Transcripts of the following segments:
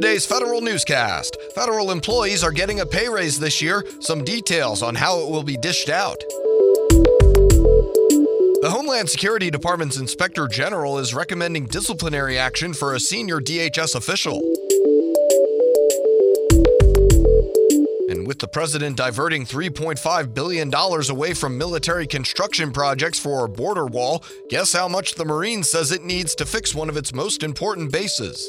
today's federal newscast. Federal employees are getting a pay raise this year. Some details on how it will be dished out. The Homeland Security Department's Inspector General is recommending disciplinary action for a senior DHS official. And with the president diverting $3.5 billion away from military construction projects for a border wall, guess how much the Marine says it needs to fix one of its most important bases?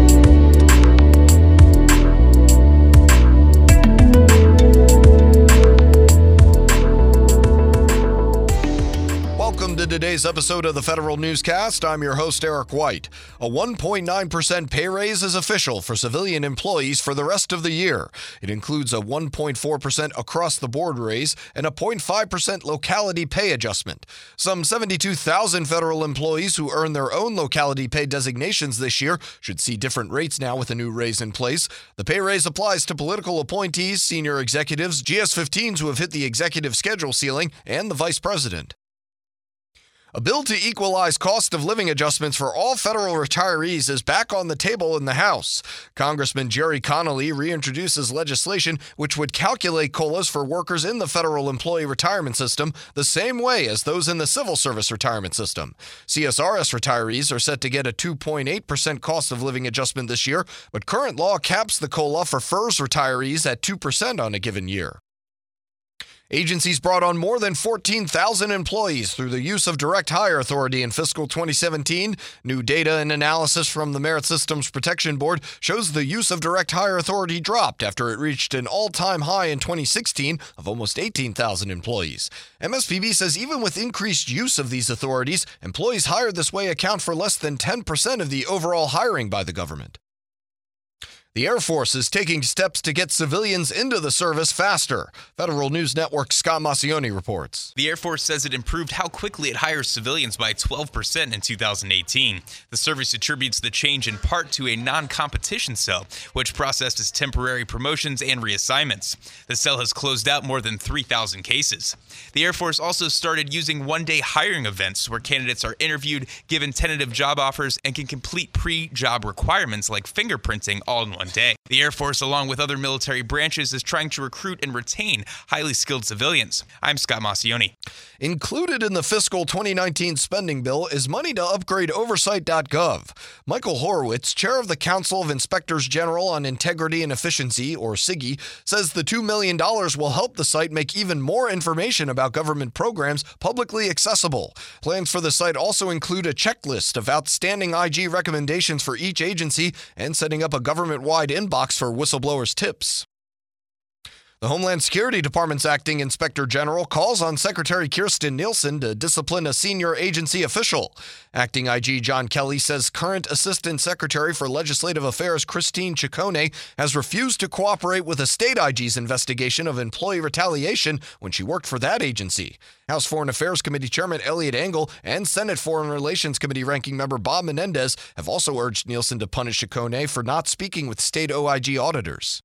Today's episode of the Federal Newscast. I'm your host, Eric White. A 1.9% pay raise is official for civilian employees for the rest of the year. It includes a 1.4% across the board raise and a 0.5% locality pay adjustment. Some 72,000 federal employees who earn their own locality pay designations this year should see different rates now with a new raise in place. The pay raise applies to political appointees, senior executives, GS 15s who have hit the executive schedule ceiling, and the vice president. A bill to equalize cost of living adjustments for all federal retirees is back on the table in the House. Congressman Gerry Connolly reintroduces legislation which would calculate COLAs for workers in the federal employee retirement system the same way as those in the civil service retirement system. CSRS retirees are set to get a 2.8% cost of living adjustment this year, but current law caps the COLA for FERS retirees at 2% on a given year. Agencies brought on more than 14,000 employees through the use of direct hire authority in fiscal 2017. New data and analysis from the Merit Systems Protection Board shows the use of direct hire authority dropped after it reached an all time high in 2016 of almost 18,000 employees. MSPB says even with increased use of these authorities, employees hired this way account for less than 10% of the overall hiring by the government. The Air Force is taking steps to get civilians into the service faster. Federal News Network Scott Maucione reports. The Air Force says it improved how quickly it hires civilians by 12% in 2018. The service attributes the change in part to a non competition cell, which processes temporary promotions and reassignments. The cell has closed out more than 3,000 cases. The Air Force also started using one day hiring events where candidates are interviewed, given tentative job offers, and can complete pre job requirements like fingerprinting all in one day. The Air Force, along with other military branches, is trying to recruit and retain highly skilled civilians. I'm Scott Maucione. Included in the fiscal 2019 spending bill is money to upgrade oversight.gov. Michael Horowitz, chair of the Council of Inspectors General on Integrity and Efficiency, or CIGIE, says the $2 million will help the site make even more information about government programs publicly accessible. Plans for the site also include a checklist of outstanding IG recommendations for each agency and setting up a government wide inbox for whistleblowers' tips. The Homeland Security Department's acting inspector general calls on Secretary Kirstjen Nielsen to discipline a senior agency official. Acting IG John Kelly says current Assistant Secretary for Legislative Affairs Christine Ciccone has refused to cooperate with a state IG's investigation of employee retaliation when she worked for that agency. House Foreign Affairs Committee Chairman Eliot Engel and Senate Foreign Relations Committee Ranking Member Bob Menendez have also urged Nielsen to punish Ciccone for not speaking with state OIG auditors.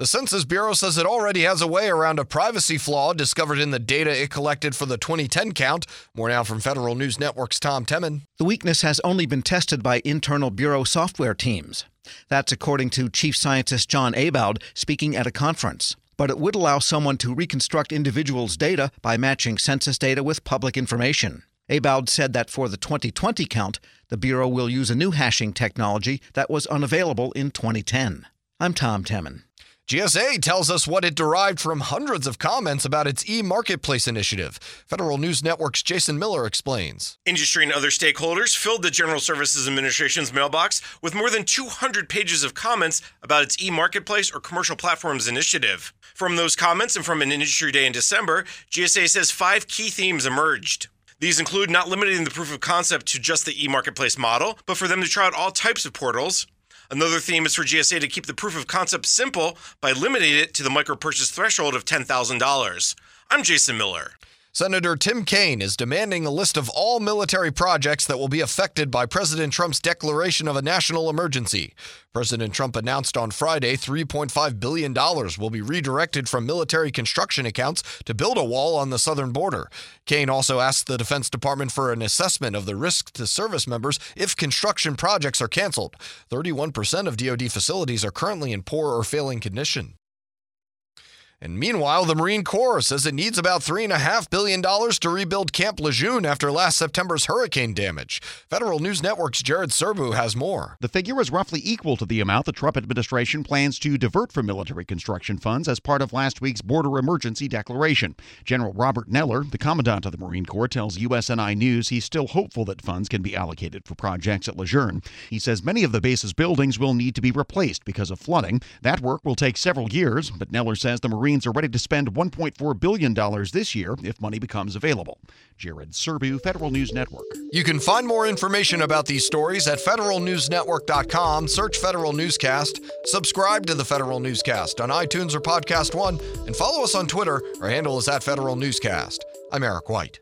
The Census Bureau says it already has a way around a privacy flaw discovered in the data it collected for the 2010 count. More now from Federal News Network's Tom Temin. The weakness has only been tested by internal Bureau software teams. That's according to Chief Scientist John Abowd speaking at a conference. But it would allow someone to reconstruct individuals' data by matching census data with public information. Abowd said that for the 2020 count, the Bureau will use a new hashing technology that was unavailable in 2010. I'm Tom Temin. GSA tells us what it derived from hundreds of comments about its e marketplace initiative. Federal News Network's Jason Miller explains. Industry and other stakeholders filled the General Services Administration's mailbox with more than 200 pages of comments about its e marketplace or commercial platforms initiative. From those comments and from an industry day in December, GSA says five key themes emerged. These include not limiting the proof of concept to just the e marketplace model, but for them to try out all types of portals, Another theme is for GSA to keep the proof of concept simple by limiting it to the micro purchase threshold of $10,000. I'm Jason Miller. Senator Tim Kaine is demanding a list of all military projects that will be affected by President Trump's declaration of a national emergency. President Trump announced on Friday $3.5 billion will be redirected from military construction accounts to build a wall on the southern border. Kaine also asked the Defense Department for an assessment of the risk to service members if construction projects are canceled. 31% of DoD facilities are currently in poor or failing condition. And meanwhile, the Marine Corps says it needs about $3.5 billion to rebuild Camp Lejeune after last September's hurricane damage. Federal News Network's Jared Serbu has more. The figure is roughly equal to the amount the Trump administration plans to divert from military construction funds as part of last week's border emergency declaration. General Robert Neller, the commandant of the Marine Corps, tells USNI News he's still hopeful that funds can be allocated for projects at Lejeune. He says many of the base's buildings will need to be replaced because of flooding. That work will take several years, but Neller says the Marine Marines are ready to spend $1.4 billion this year if money becomes available. Jared Serbu, Federal News Network. You can find more information about these stories at federalnewsnetwork.com. Search Federal Newscast, subscribe to the Federal Newscast on iTunes or Podcast One, and follow us on Twitter. Our handle is at Federal Newscast. I'm Eric White.